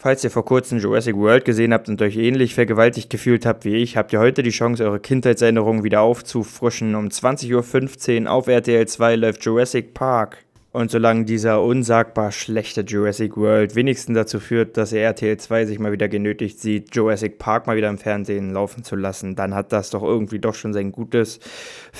Falls ihr vor kurzem Jurassic World gesehen habt und euch ähnlich vergewaltigt gefühlt habt wie ich, habt ihr heute die Chance, eure Kindheitserinnerungen wieder aufzufrischen. Um 20.15 Uhr auf RTL 2 läuft Jurassic Park. Und solange dieser unsagbar schlechte Jurassic World wenigstens dazu führt, dass RTL 2 sich mal wieder genötigt sieht, Jurassic Park mal wieder im Fernsehen laufen zu lassen, dann hat das doch irgendwie doch schon sein gutes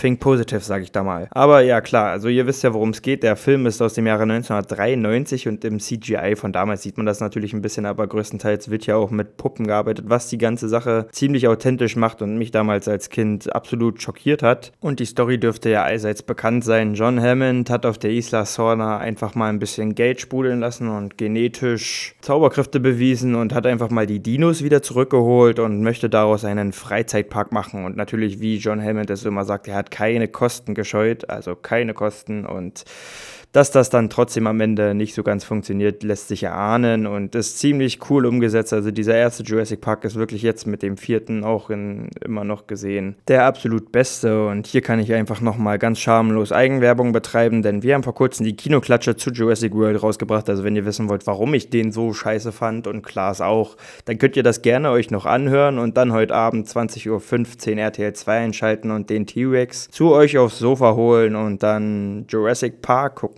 Think Positive, sag ich da mal. Aber ja, klar, also ihr wisst ja, worum es geht. Der Film ist aus dem Jahre 1993 und im CGI von damals sieht man das natürlich ein bisschen, aber größtenteils wird ja auch mit Puppen gearbeitet, was die ganze Sache ziemlich authentisch macht und mich damals als Kind absolut schockiert hat. Und die Story dürfte ja allseits bekannt sein. John Hammond hat auf der Isla Sorna einfach mal ein bisschen Geld sprudeln lassen und genetisch Zauberkräfte bewiesen und hat einfach mal die Dinos wieder zurückgeholt und möchte daraus einen Freizeitpark machen. Und natürlich, wie John Hammond es immer sagt, er hat keine Kosten gescheut, also keine Kosten und dass das dann trotzdem am Ende nicht so ganz funktioniert, lässt sich erahnen und ist ziemlich cool umgesetzt. Also dieser erste Jurassic Park ist wirklich jetzt mit dem vierten auch in, immer noch gesehen der absolut beste und hier kann ich einfach nochmal ganz schamlos Eigenwerbung betreiben, denn wir haben vor kurzem die Kinoklatsche zu Jurassic World rausgebracht. Also wenn ihr wissen wollt, warum ich den so scheiße fand und Klaas auch, dann könnt ihr das gerne euch noch anhören und dann heute Abend 20.15 Uhr RTL 2 einschalten und den T-Rex zu euch aufs Sofa holen und dann Jurassic Park gucken.